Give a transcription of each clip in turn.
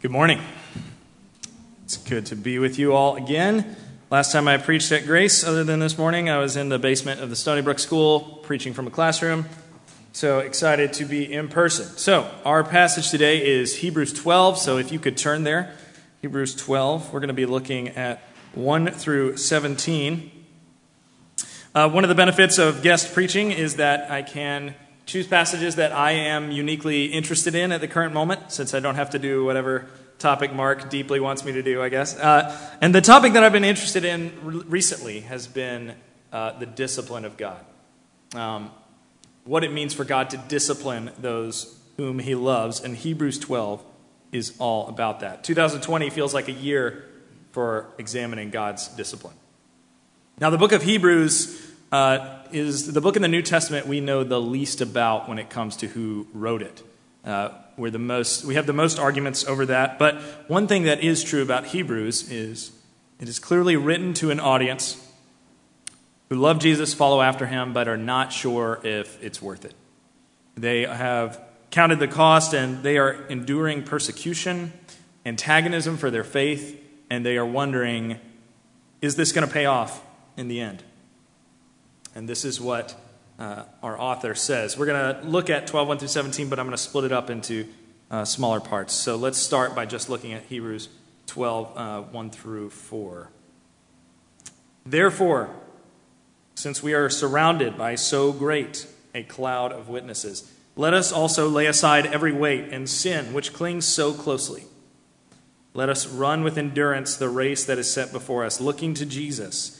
Good morning. It's good to be with you all again. Last time I preached at Grace, other than this morning, I was in the basement of the Stony Brook School preaching from a classroom. So excited to be in person. So, our passage today is Hebrews 12. So, if you could turn there, Hebrews 12, we're going to be looking at 1 through 17. Uh, one of the benefits of guest preaching is that I can choose passages that I am uniquely interested in at the current moment, since I don't have to do whatever topic Mark deeply wants me to do, I guess. Uh, and the topic that I've been interested in re- recently has been uh, the discipline of God. Um, what it means for God to discipline those whom he loves. And Hebrews 12 is all about that. 2020 feels like a year for examining God's discipline. Now, the book of Hebrews uh, is the book in the New Testament we know the least about when it comes to who wrote it. Uh, we're the most, we have the most arguments over that. But one thing that is true about Hebrews is it is clearly written to an audience who love Jesus, follow after him, but are not sure if it's worth it. They have counted the cost and they are enduring persecution, antagonism for their faith, and they are wondering is this going to pay off in the end? And this is what uh, our author says. We're going to look at 12, 1 through 17, but I'm going to split it up into uh, smaller parts. So let's start by just looking at Hebrews 12, uh, 1 through 4. Therefore, since we are surrounded by so great a cloud of witnesses, let us also lay aside every weight and sin which clings so closely. Let us run with endurance the race that is set before us, looking to Jesus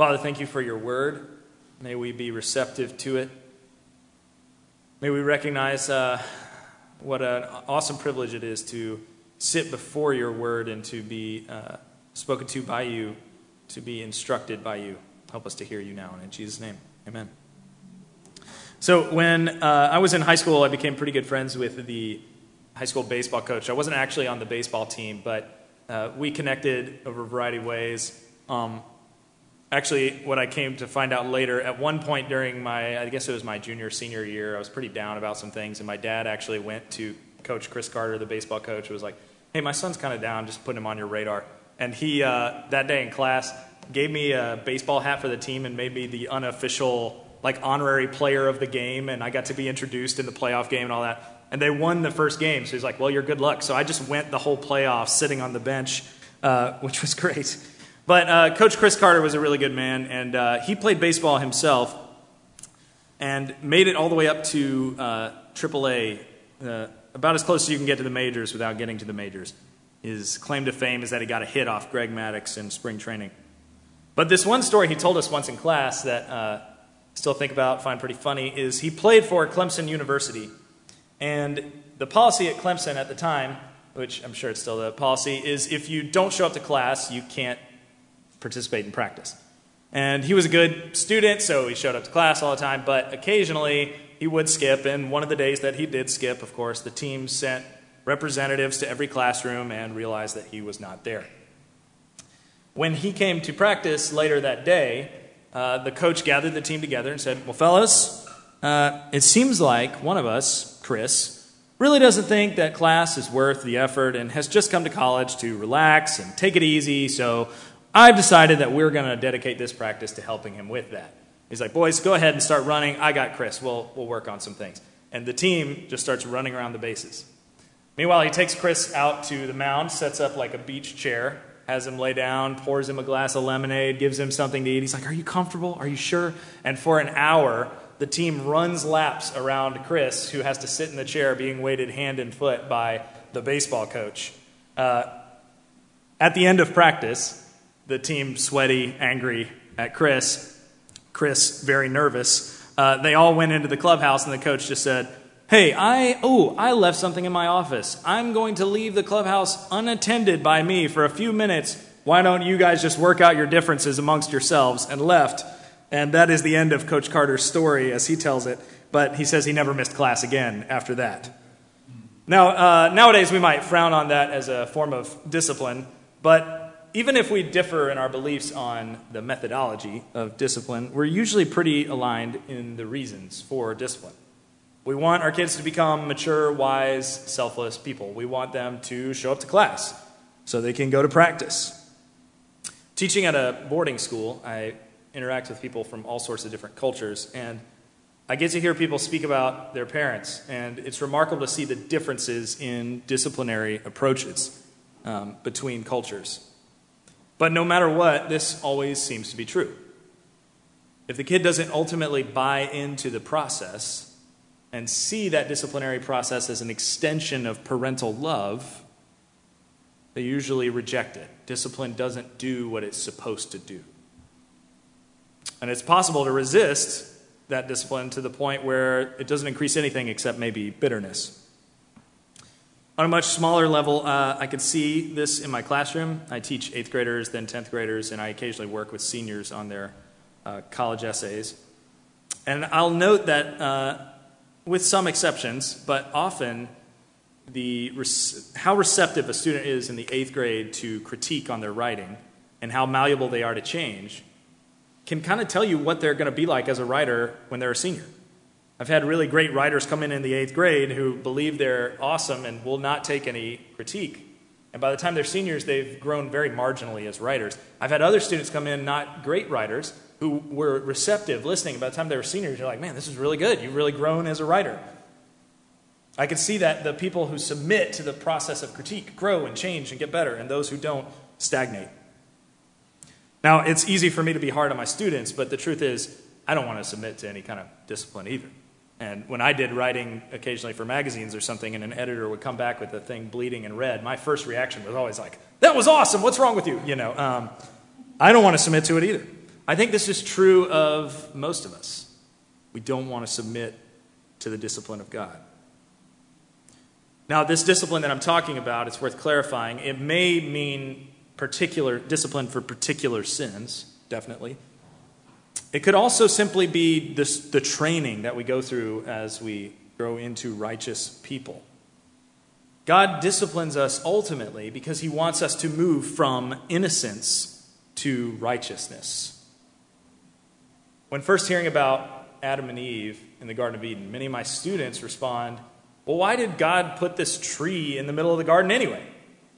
Father, thank you for your word. May we be receptive to it. May we recognize uh, what an awesome privilege it is to sit before your word and to be uh, spoken to by you, to be instructed by you. Help us to hear you now. And in Jesus' name, amen. So, when uh, I was in high school, I became pretty good friends with the high school baseball coach. I wasn't actually on the baseball team, but uh, we connected over a variety of ways. Um, actually, what I came to find out later, at one point during my, I guess it was my junior, senior year, I was pretty down about some things, and my dad actually went to Coach Chris Carter, the baseball coach, was like, hey, my son's kind of down, just put him on your radar. And he, uh, that day in class, gave me a baseball hat for the team and made me the unofficial, like, honorary player of the game, and I got to be introduced in the playoff game and all that. And they won the first game, so he's like, well, you're good luck. So I just went the whole playoff sitting on the bench, uh, which was great. But uh, Coach Chris Carter was a really good man, and uh, he played baseball himself and made it all the way up to uh, AAA, uh, about as close as you can get to the majors without getting to the majors. His claim to fame is that he got a hit off Greg Maddux in spring training. But this one story he told us once in class that uh, I still think about, find pretty funny, is he played for Clemson University. And the policy at Clemson at the time, which I'm sure it's still the policy, is if you don't show up to class, you can't participate in practice. And he was a good student, so he showed up to class all the time, but occasionally he would skip. And one of the days that he did skip, of course, the team sent representatives to every classroom and realized that he was not there. When he came to practice later that day, uh, the coach gathered the team together and said, Well, fellas, uh, it seems like one of us, Chris, really doesn't think that class is worth the effort and has just come to college to relax and take it easy, so I've decided that we're going to dedicate this practice to helping him with that. He's like, boys, go ahead and start running. I got Chris. We'll, we'll work on some things. And the team just starts running around the bases. Meanwhile, he takes Chris out to the mound, sets up like a beach chair, has him lay down, pours him a glass of lemonade, gives him something to eat. He's like, Are you comfortable? Are you sure? And for an hour, the team runs laps around Chris, who has to sit in the chair being waited hand and foot by the baseball coach. Uh, at the end of practice, the team sweaty, angry at Chris. Chris, very nervous. Uh, they all went into the clubhouse, and the coach just said, Hey, I, oh, I left something in my office. I'm going to leave the clubhouse unattended by me for a few minutes. Why don't you guys just work out your differences amongst yourselves? And left. And that is the end of Coach Carter's story as he tells it. But he says he never missed class again after that. Now, uh, nowadays we might frown on that as a form of discipline, but even if we differ in our beliefs on the methodology of discipline, we're usually pretty aligned in the reasons for discipline. We want our kids to become mature, wise, selfless people. We want them to show up to class so they can go to practice. Teaching at a boarding school, I interact with people from all sorts of different cultures, and I get to hear people speak about their parents, and it's remarkable to see the differences in disciplinary approaches um, between cultures. But no matter what, this always seems to be true. If the kid doesn't ultimately buy into the process, and see that disciplinary process as an extension of parental love, they usually reject it. Discipline doesn't do what it's supposed to do. And it's possible to resist that discipline to the point where it doesn't increase anything except maybe bitterness. On a much smaller level, uh, I could see this in my classroom. I teach eighth graders, then 10th graders, and I occasionally work with seniors on their uh, college essays. And I'll note that uh, with some exceptions, but often the, how receptive a student is in the eighth grade to critique on their writing and how malleable they are to change can kind of tell you what they're going to be like as a writer when they're a senior. I've had really great writers come in in the eighth grade who believe they're awesome and will not take any critique. And by the time they're seniors, they've grown very marginally as writers. I've had other students come in, not great writers, who were receptive, listening. By the time they were seniors, you're like, man, this is really good. You've really grown as a writer. I can see that the people who submit to the process of critique grow and change and get better, and those who don't stagnate. Now, it's easy for me to be hard on my students, but the truth is, I don't want to submit to any kind of discipline either. And when I did writing occasionally for magazines or something, and an editor would come back with the thing bleeding in red, my first reaction was always like, "That was awesome! What's wrong with you?" You know, um, I don't want to submit to it either. I think this is true of most of us. We don't want to submit to the discipline of God. Now, this discipline that I'm talking about, it's worth clarifying. It may mean particular discipline for particular sins, definitely. It could also simply be this, the training that we go through as we grow into righteous people. God disciplines us ultimately because he wants us to move from innocence to righteousness. When first hearing about Adam and Eve in the Garden of Eden, many of my students respond, Well, why did God put this tree in the middle of the garden anyway?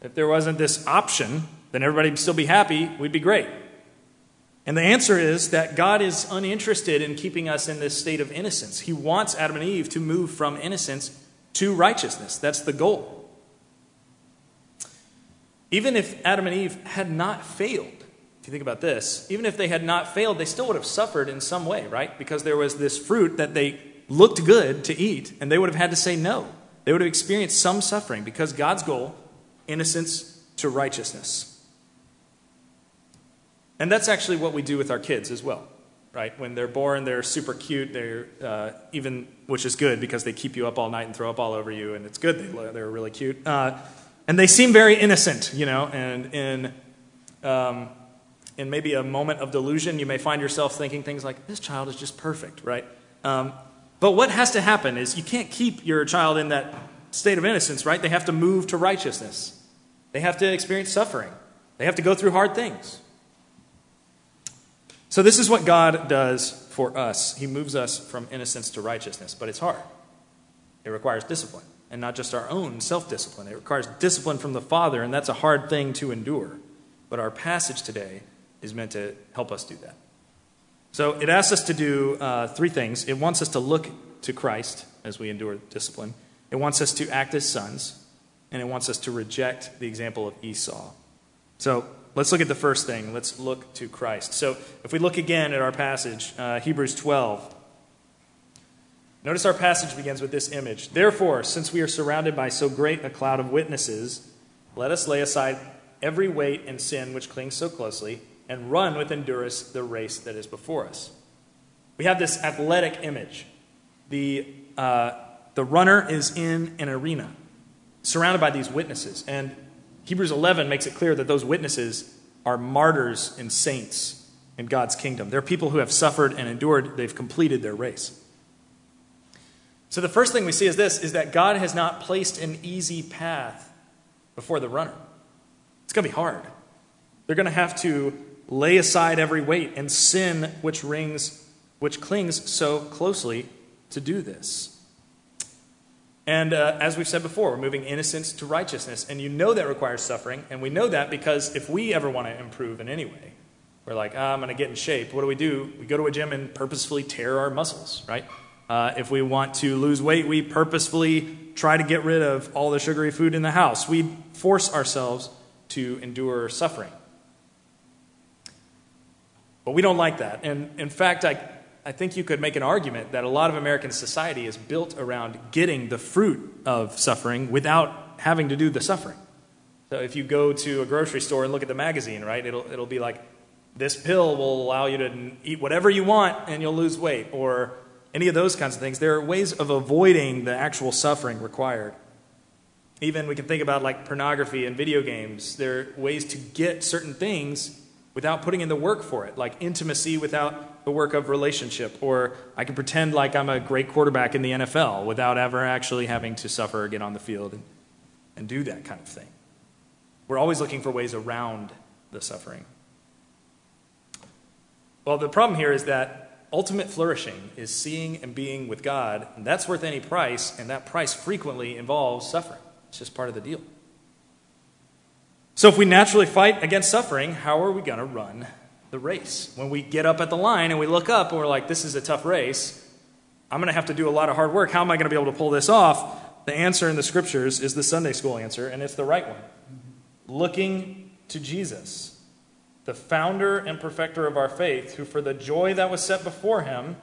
If there wasn't this option, then everybody would still be happy, we'd be great. And the answer is that God is uninterested in keeping us in this state of innocence. He wants Adam and Eve to move from innocence to righteousness. That's the goal. Even if Adam and Eve had not failed, if you think about this, even if they had not failed, they still would have suffered in some way, right? Because there was this fruit that they looked good to eat, and they would have had to say no. They would have experienced some suffering because God's goal, innocence to righteousness. And that's actually what we do with our kids as well, right? When they're born, they're super cute. They're uh, even, which is good because they keep you up all night and throw up all over you, and it's good. They, they're really cute. Uh, and they seem very innocent, you know, and in. Um, in maybe a moment of delusion, you may find yourself thinking things like, this child is just perfect, right? Um, but what has to happen is you can't keep your child in that state of innocence, right? They have to move to righteousness, they have to experience suffering, they have to go through hard things. So, this is what God does for us. He moves us from innocence to righteousness, but it's hard. It requires discipline, and not just our own self discipline. It requires discipline from the Father, and that's a hard thing to endure. But our passage today is meant to help us do that. So it asks us to do uh, three things. It wants us to look to Christ as we endure discipline, it wants us to act as sons, and it wants us to reject the example of Esau. So let's look at the first thing. Let's look to Christ. So if we look again at our passage, uh, Hebrews 12. Notice our passage begins with this image. Therefore, since we are surrounded by so great a cloud of witnesses, let us lay aside every weight and sin which clings so closely and run with endurance the race that is before us. We have this athletic image. The, uh, the runner is in an arena, surrounded by these witnesses. And Hebrews 11 makes it clear that those witnesses are martyrs and saints in God's kingdom. They're people who have suffered and endured, they've completed their race. So the first thing we see is this is that God has not placed an easy path before the runner. It's going to be hard. They're going to have to lay aside every weight and sin which rings which clings so closely to do this. And uh, as we've said before, we're moving innocence to righteousness. And you know that requires suffering. And we know that because if we ever want to improve in any way, we're like, oh, I'm going to get in shape. What do we do? We go to a gym and purposefully tear our muscles, right? Uh, if we want to lose weight, we purposefully try to get rid of all the sugary food in the house. We force ourselves to endure suffering. But we don't like that. And in fact, I, I think you could make an argument that a lot of American society is built around getting the fruit of suffering without having to do the suffering. So if you go to a grocery store and look at the magazine, right, it'll, it'll be like, this pill will allow you to eat whatever you want and you'll lose weight, or any of those kinds of things. There are ways of avoiding the actual suffering required. Even we can think about like pornography and video games. There are ways to get certain things without putting in the work for it, like intimacy without the work of relationship. Or I can pretend like I'm a great quarterback in the NFL without ever actually having to suffer or get on the field and, and do that kind of thing. We're always looking for ways around the suffering. Well, the problem here is that ultimate flourishing is seeing and being with God, and that's worth any price, and that price frequently involves suffering. It's just part of the deal. So, if we naturally fight against suffering, how are we going to run the race? When we get up at the line and we look up and we're like, this is a tough race, I'm going to have to do a lot of hard work. How am I going to be able to pull this off? The answer in the scriptures is the Sunday school answer, and it's the right one. Looking to Jesus, the founder and perfecter of our faith, who for the joy that was set before him,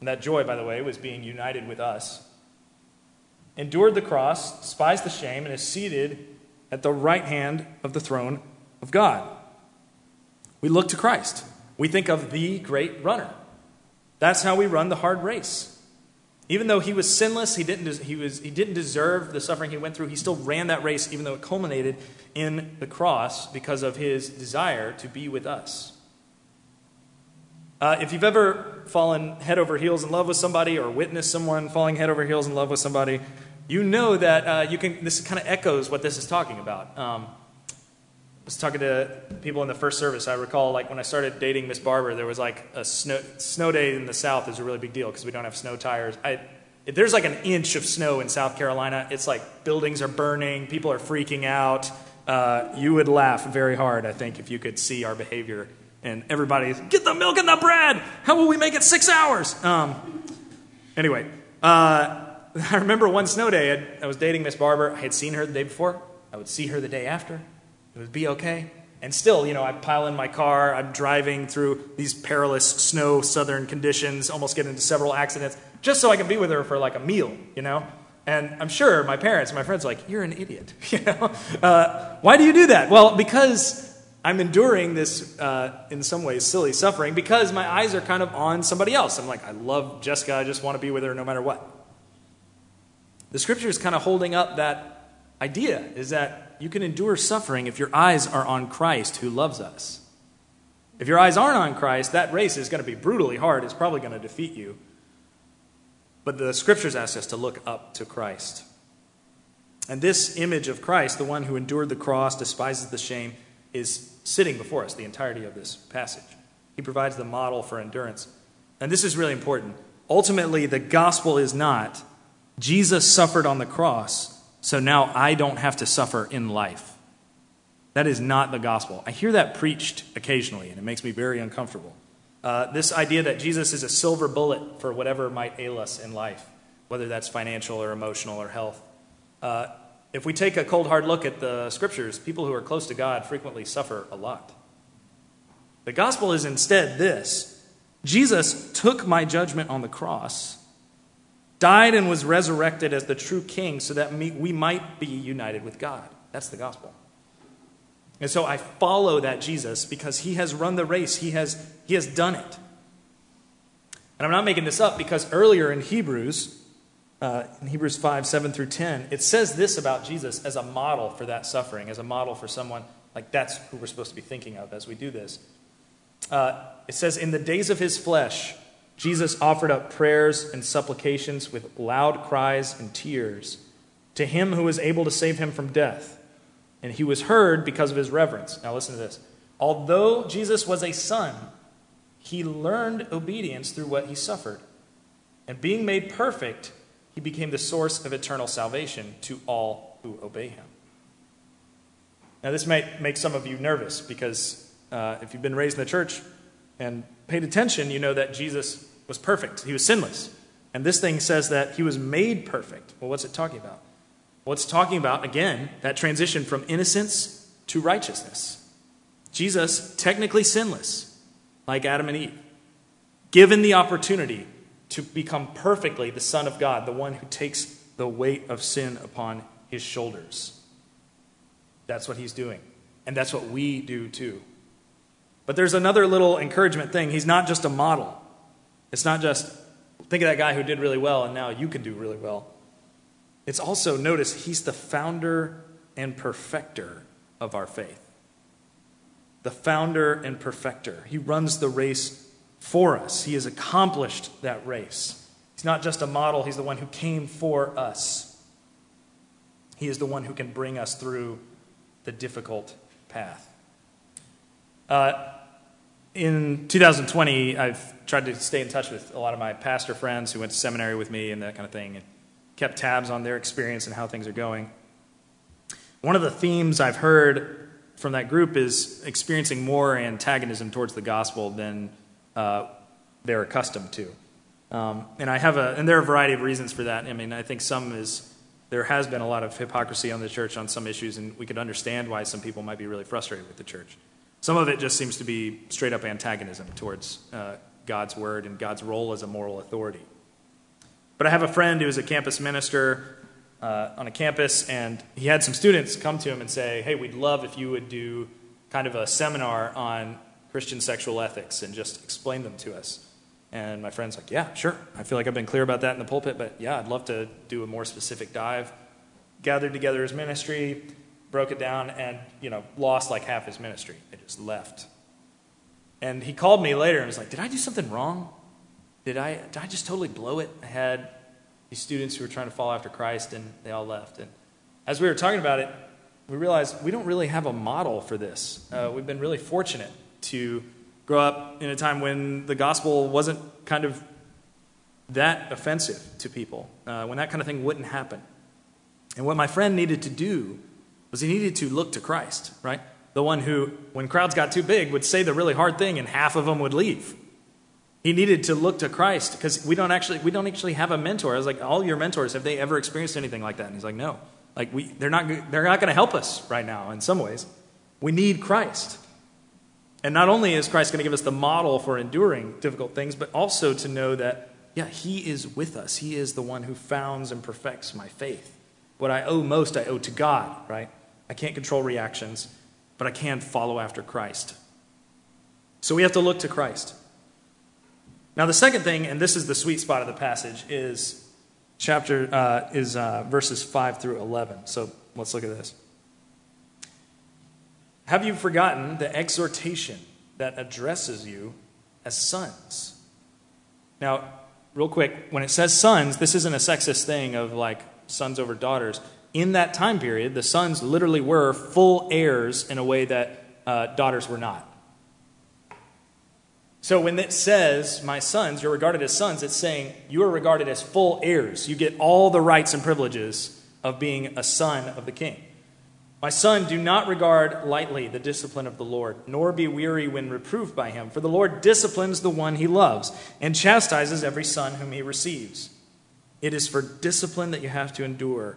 and that joy, by the way, was being united with us, endured the cross, despised the shame, and is seated at the right hand of the throne of God. We look to Christ. We think of the great runner. That's how we run the hard race. Even though he was sinless, he didn't, he, was, he didn't deserve the suffering he went through, he still ran that race, even though it culminated in the cross because of his desire to be with us. Uh, if you've ever fallen head over heels in love with somebody or witnessed someone falling head over heels in love with somebody, you know that uh, you can, this kind of echoes what this is talking about. Um, I was talking to people in the first service. I recall, like, when I started dating Miss Barber, there was like a snow, snow day in the South is a really big deal because we don't have snow tires. I, if there's like an inch of snow in South Carolina, it's like buildings are burning, people are freaking out. Uh, you would laugh very hard, I think, if you could see our behavior. And everybody's, get the milk and the bread! How will we make it six hours? Um, anyway, uh, I remember one snow day, I was dating Miss Barber. I had seen her the day before. I would see her the day after. It would be okay. And still, you know, I pile in my car. I'm driving through these perilous snow southern conditions, almost get into several accidents, just so I can be with her for like a meal, you know? And I'm sure my parents, my friends, are like, you're an idiot, you know? Uh, why do you do that? Well, because I'm enduring this, uh, in some ways, silly suffering because my eyes are kind of on somebody else. I'm like, I love Jessica. I just want to be with her no matter what. The scripture is kind of holding up that idea is that you can endure suffering if your eyes are on Christ who loves us. If your eyes aren't on Christ, that race is going to be brutally hard. It's probably going to defeat you. But the scriptures ask us to look up to Christ. And this image of Christ, the one who endured the cross, despises the shame, is sitting before us the entirety of this passage. He provides the model for endurance. And this is really important. Ultimately, the gospel is not Jesus suffered on the cross, so now I don't have to suffer in life. That is not the gospel. I hear that preached occasionally, and it makes me very uncomfortable. Uh, this idea that Jesus is a silver bullet for whatever might ail us in life, whether that's financial or emotional or health. Uh, if we take a cold, hard look at the scriptures, people who are close to God frequently suffer a lot. The gospel is instead this Jesus took my judgment on the cross died and was resurrected as the true king so that we might be united with God. That's the gospel. And so I follow that Jesus because he has run the race, he has, he has done it. And I'm not making this up because earlier in Hebrews, uh, in Hebrews 5 7 through 10, it says this about Jesus as a model for that suffering, as a model for someone like that's who we're supposed to be thinking of as we do this. Uh, it says, In the days of his flesh, Jesus offered up prayers and supplications with loud cries and tears to him who was able to save him from death. And he was heard because of his reverence. Now, listen to this. Although Jesus was a son, he learned obedience through what he suffered. And being made perfect, he became the source of eternal salvation to all who obey him. Now, this might make some of you nervous because uh, if you've been raised in the church and paid attention, you know that Jesus was perfect. He was sinless. And this thing says that he was made perfect. Well, what's it talking about? Well, talking about, again, that transition from innocence to righteousness. Jesus, technically sinless, like Adam and Eve, given the opportunity to become perfectly the Son of God, the one who takes the weight of sin upon his shoulders. That's what he's doing. And that's what we do too. But there's another little encouragement thing. He's not just a model. It's not just, think of that guy who did really well and now you can do really well. It's also, notice, he's the founder and perfecter of our faith. The founder and perfecter. He runs the race for us, he has accomplished that race. He's not just a model, he's the one who came for us. He is the one who can bring us through the difficult path. Uh, in 2020, I've tried to stay in touch with a lot of my pastor friends who went to seminary with me and that kind of thing, and kept tabs on their experience and how things are going. One of the themes I've heard from that group is experiencing more antagonism towards the gospel than uh, they're accustomed to. Um, and I have a, and there are a variety of reasons for that. I mean, I think some is there has been a lot of hypocrisy on the church on some issues, and we could understand why some people might be really frustrated with the church. Some of it just seems to be straight up antagonism towards uh, God's word and God's role as a moral authority. But I have a friend who is a campus minister uh, on a campus, and he had some students come to him and say, Hey, we'd love if you would do kind of a seminar on Christian sexual ethics and just explain them to us. And my friend's like, Yeah, sure. I feel like I've been clear about that in the pulpit, but yeah, I'd love to do a more specific dive. Gathered together his ministry, broke it down, and you know, lost like half his ministry. It just left. And he called me later and was like, Did I do something wrong? Did I, did I just totally blow it? I had these students who were trying to follow after Christ, and they all left. And as we were talking about it, we realized we don't really have a model for this. Uh, we've been really fortunate to grow up in a time when the gospel wasn't kind of that offensive to people, uh, when that kind of thing wouldn't happen. And what my friend needed to do was he needed to look to Christ, right? The one who, when crowds got too big, would say the really hard thing and half of them would leave. He needed to look to Christ because we don't actually we don't actually have a mentor. I was like, all your mentors have they ever experienced anything like that? And he's like, no. Like we, they're not they're not going to help us right now. In some ways, we need Christ. And not only is Christ going to give us the model for enduring difficult things, but also to know that, yeah, He is with us. He is the one who founds and perfects my faith. What I owe most, I owe to God, right? I can't control reactions, but I can follow after Christ. So we have to look to Christ. Now, the second thing, and this is the sweet spot of the passage, is chapter uh, is uh, verses five through eleven. So let's look at this. Have you forgotten the exhortation that addresses you as sons? Now, real quick, when it says sons, this isn't a sexist thing of like sons over daughters. In that time period, the sons literally were full heirs in a way that uh, daughters were not. So when it says, my sons, you're regarded as sons, it's saying you are regarded as full heirs. You get all the rights and privileges of being a son of the king. My son, do not regard lightly the discipline of the Lord, nor be weary when reproved by him, for the Lord disciplines the one he loves and chastises every son whom he receives. It is for discipline that you have to endure.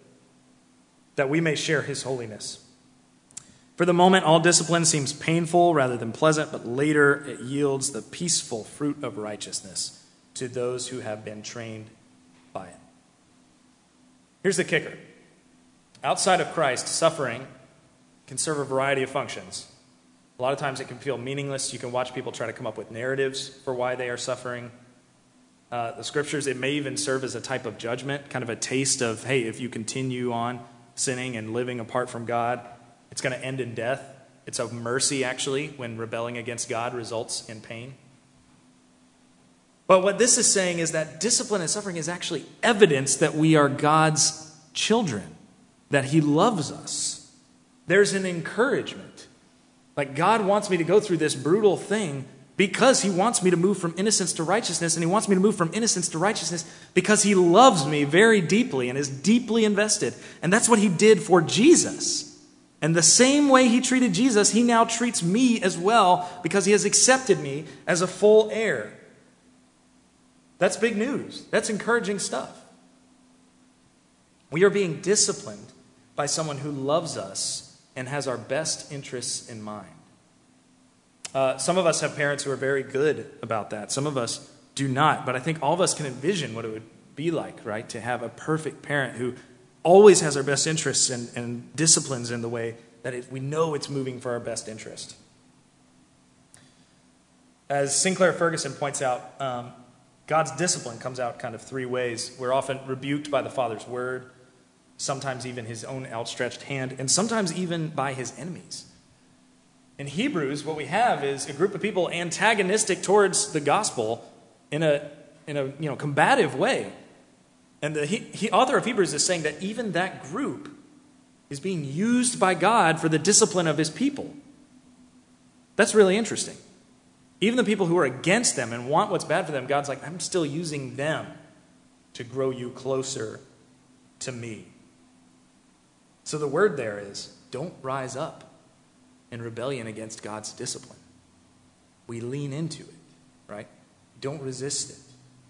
that we may share his holiness. For the moment, all discipline seems painful rather than pleasant, but later it yields the peaceful fruit of righteousness to those who have been trained by it. Here's the kicker outside of Christ, suffering can serve a variety of functions. A lot of times it can feel meaningless. You can watch people try to come up with narratives for why they are suffering. Uh, the scriptures, it may even serve as a type of judgment, kind of a taste of, hey, if you continue on sinning and living apart from God, it's going to end in death. It's of mercy, actually, when rebelling against God results in pain. But what this is saying is that discipline and suffering is actually evidence that we are God's children, that He loves us. There's an encouragement. Like, God wants me to go through this brutal thing because He wants me to move from innocence to righteousness, and He wants me to move from innocence to righteousness because He loves me very deeply and is deeply invested. And that's what He did for Jesus. And the same way He treated Jesus, He now treats me as well because He has accepted me as a full heir. That's big news. That's encouraging stuff. We are being disciplined by someone who loves us and has our best interests in mind. Uh, some of us have parents who are very good about that. Some of us do not. But I think all of us can envision what it would be like, right, to have a perfect parent who always has our best interests and, and disciplines in the way that it, we know it's moving for our best interest. As Sinclair Ferguson points out, um, God's discipline comes out kind of three ways. We're often rebuked by the Father's word, sometimes even his own outstretched hand, and sometimes even by his enemies. In Hebrews, what we have is a group of people antagonistic towards the gospel in a, in a you know, combative way. And the he, he, author of Hebrews is saying that even that group is being used by God for the discipline of his people. That's really interesting. Even the people who are against them and want what's bad for them, God's like, I'm still using them to grow you closer to me. So the word there is don't rise up in rebellion against God's discipline. We lean into it, right? Don't resist it.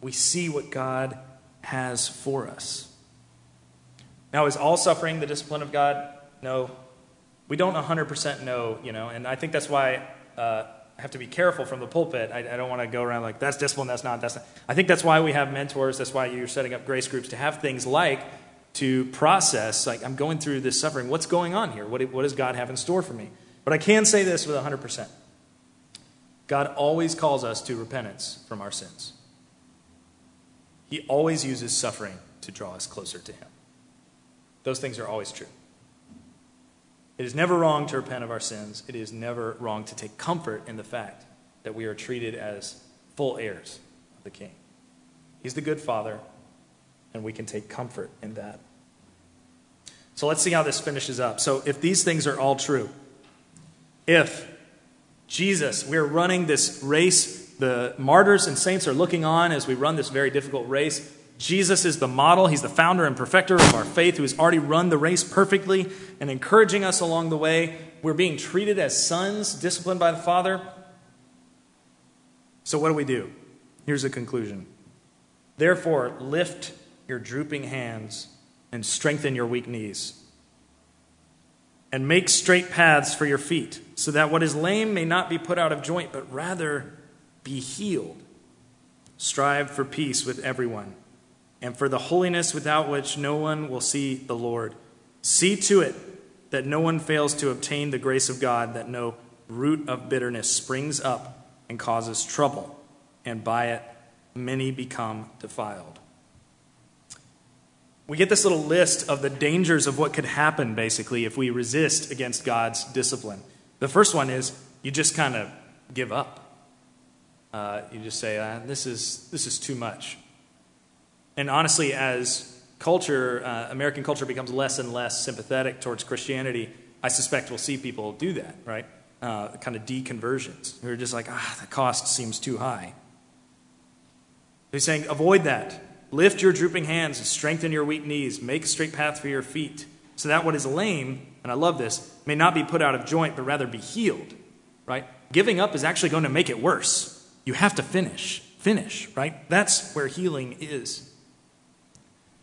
We see what God has for us. Now, is all suffering the discipline of God? No. We don't 100% know, you know, and I think that's why uh, I have to be careful from the pulpit. I, I don't want to go around like, that's discipline, that's not, that's not. I think that's why we have mentors. That's why you're setting up grace groups to have things like to process, like, I'm going through this suffering. What's going on here? What, what does God have in store for me? But I can say this with 100%. God always calls us to repentance from our sins. He always uses suffering to draw us closer to Him. Those things are always true. It is never wrong to repent of our sins. It is never wrong to take comfort in the fact that we are treated as full heirs of the King. He's the good Father, and we can take comfort in that. So let's see how this finishes up. So, if these things are all true, if Jesus, we're running this race, the martyrs and saints are looking on as we run this very difficult race. Jesus is the model. He's the founder and perfecter of our faith who has already run the race perfectly and encouraging us along the way. We're being treated as sons, disciplined by the Father. So, what do we do? Here's the conclusion. Therefore, lift your drooping hands and strengthen your weak knees. And make straight paths for your feet, so that what is lame may not be put out of joint, but rather be healed. Strive for peace with everyone, and for the holiness without which no one will see the Lord. See to it that no one fails to obtain the grace of God, that no root of bitterness springs up and causes trouble, and by it many become defiled we get this little list of the dangers of what could happen, basically, if we resist against God's discipline. The first one is you just kind of give up. Uh, you just say, uh, this, is, this is too much. And honestly, as culture, uh, American culture becomes less and less sympathetic towards Christianity, I suspect we'll see people do that, right? Uh, kind of deconversions. Who are just like, ah, the cost seems too high. He's saying, avoid that. Lift your drooping hands and strengthen your weak knees. Make a straight path for your feet, so that what is lame, and I love this, may not be put out of joint, but rather be healed. Right? Giving up is actually going to make it worse. You have to finish. finish, right? That's where healing is.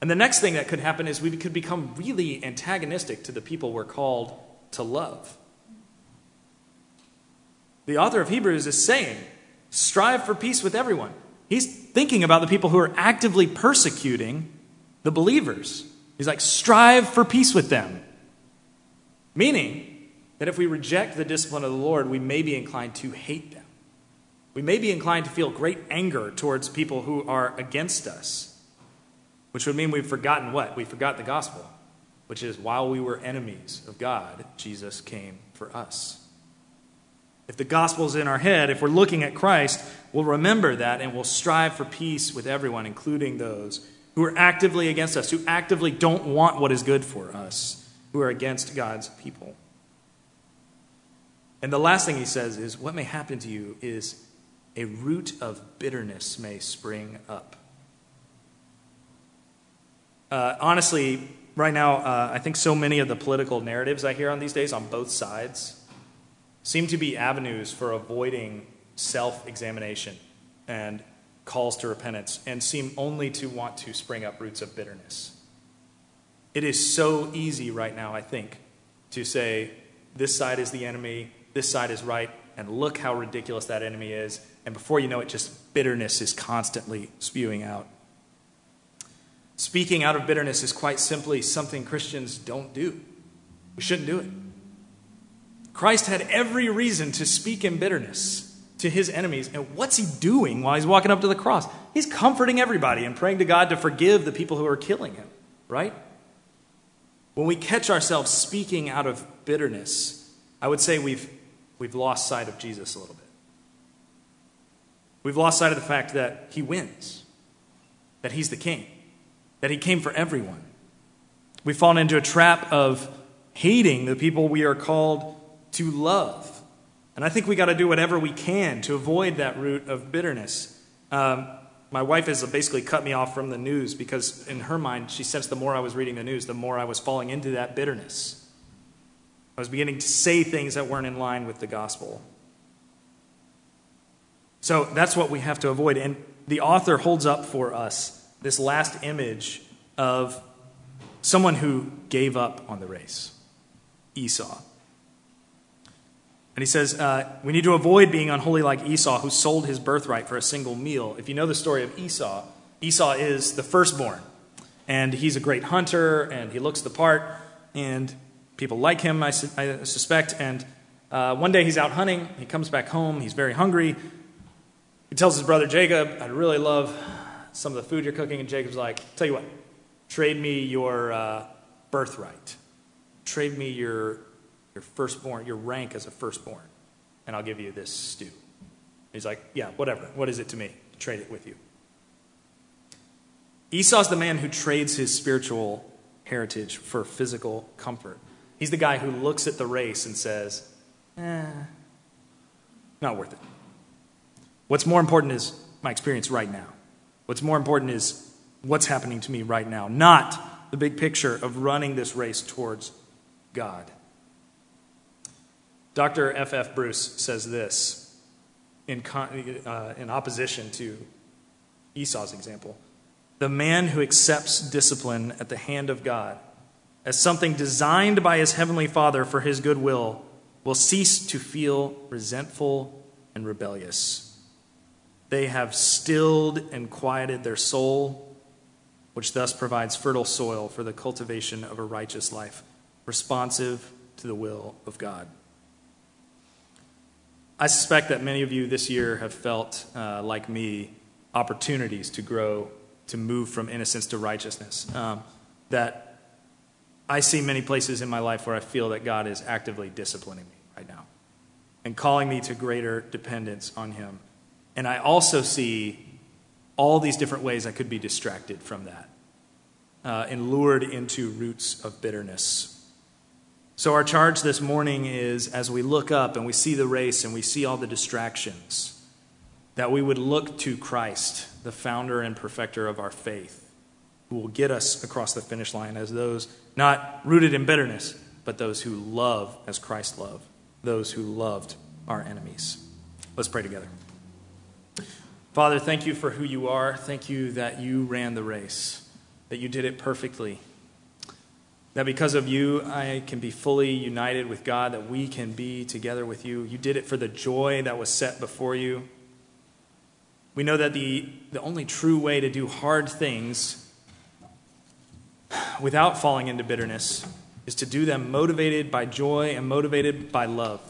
And the next thing that could happen is we could become really antagonistic to the people we're called to love. The author of Hebrews is saying, strive for peace with everyone. He's thinking about the people who are actively persecuting the believers. He's like, strive for peace with them. Meaning that if we reject the discipline of the Lord, we may be inclined to hate them. We may be inclined to feel great anger towards people who are against us, which would mean we've forgotten what? We forgot the gospel, which is while we were enemies of God, Jesus came for us. If the gospel's in our head, if we're looking at Christ, we'll remember that and we'll strive for peace with everyone, including those who are actively against us, who actively don't want what is good for us, who are against God's people. And the last thing he says is what may happen to you is a root of bitterness may spring up. Uh, honestly, right now, uh, I think so many of the political narratives I hear on these days on both sides seem to be avenues for avoiding self examination and calls to repentance and seem only to want to spring up roots of bitterness. It is so easy right now, I think, to say this side is the enemy, this side is right, and look how ridiculous that enemy is. And before you know it, just bitterness is constantly spewing out. Speaking out of bitterness is quite simply something Christians don't do. We shouldn't do it. Christ had every reason to speak in bitterness to his enemies. And what's he doing while he's walking up to the cross? He's comforting everybody and praying to God to forgive the people who are killing him, right? When we catch ourselves speaking out of bitterness, I would say we've, we've lost sight of Jesus a little bit. We've lost sight of the fact that he wins, that he's the king, that he came for everyone. We've fallen into a trap of hating the people we are called to love. And I think we got to do whatever we can to avoid that root of bitterness. Um, my wife has basically cut me off from the news because, in her mind, she sensed the more I was reading the news, the more I was falling into that bitterness. I was beginning to say things that weren't in line with the gospel. So that's what we have to avoid. And the author holds up for us this last image of someone who gave up on the race Esau. And he says, uh, we need to avoid being unholy like Esau, who sold his birthright for a single meal. If you know the story of Esau, Esau is the firstborn. And he's a great hunter, and he looks the part, and people like him, I, su- I suspect. And uh, one day he's out hunting, he comes back home, he's very hungry. He tells his brother Jacob, I'd really love some of the food you're cooking. And Jacob's like, Tell you what, trade me your uh, birthright, trade me your your firstborn, your rank as a firstborn, and I'll give you this stew. He's like, Yeah, whatever. What is it to me? Trade it with you. Esau's the man who trades his spiritual heritage for physical comfort. He's the guy who looks at the race and says, eh, not worth it. What's more important is my experience right now. What's more important is what's happening to me right now, not the big picture of running this race towards God. Dr. F. F. Bruce says this in, uh, in opposition to Esau's example The man who accepts discipline at the hand of God as something designed by his heavenly Father for his good will will cease to feel resentful and rebellious. They have stilled and quieted their soul, which thus provides fertile soil for the cultivation of a righteous life, responsive to the will of God. I suspect that many of you this year have felt, uh, like me, opportunities to grow, to move from innocence to righteousness. Um, that I see many places in my life where I feel that God is actively disciplining me right now and calling me to greater dependence on Him. And I also see all these different ways I could be distracted from that uh, and lured into roots of bitterness so, our charge this morning is as we look up and we see the race and we see all the distractions, that we would look to Christ, the founder and perfecter of our faith, who will get us across the finish line as those not rooted in bitterness, but those who love as Christ loved, those who loved our enemies. Let's pray together. Father, thank you for who you are. Thank you that you ran the race, that you did it perfectly. That because of you, I can be fully united with God, that we can be together with you. You did it for the joy that was set before you. We know that the, the only true way to do hard things without falling into bitterness is to do them motivated by joy and motivated by love.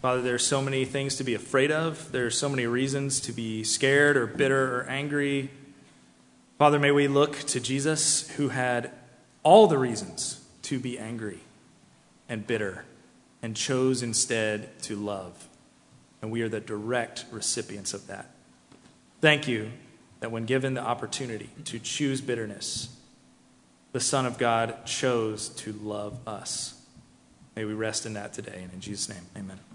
Father, there are so many things to be afraid of. There are so many reasons to be scared or bitter or angry. Father, may we look to Jesus, who had all the reasons to be angry and bitter and chose instead to love. And we are the direct recipients of that. Thank you that when given the opportunity to choose bitterness, the Son of God chose to love us. May we rest in that today. And in Jesus' name, amen.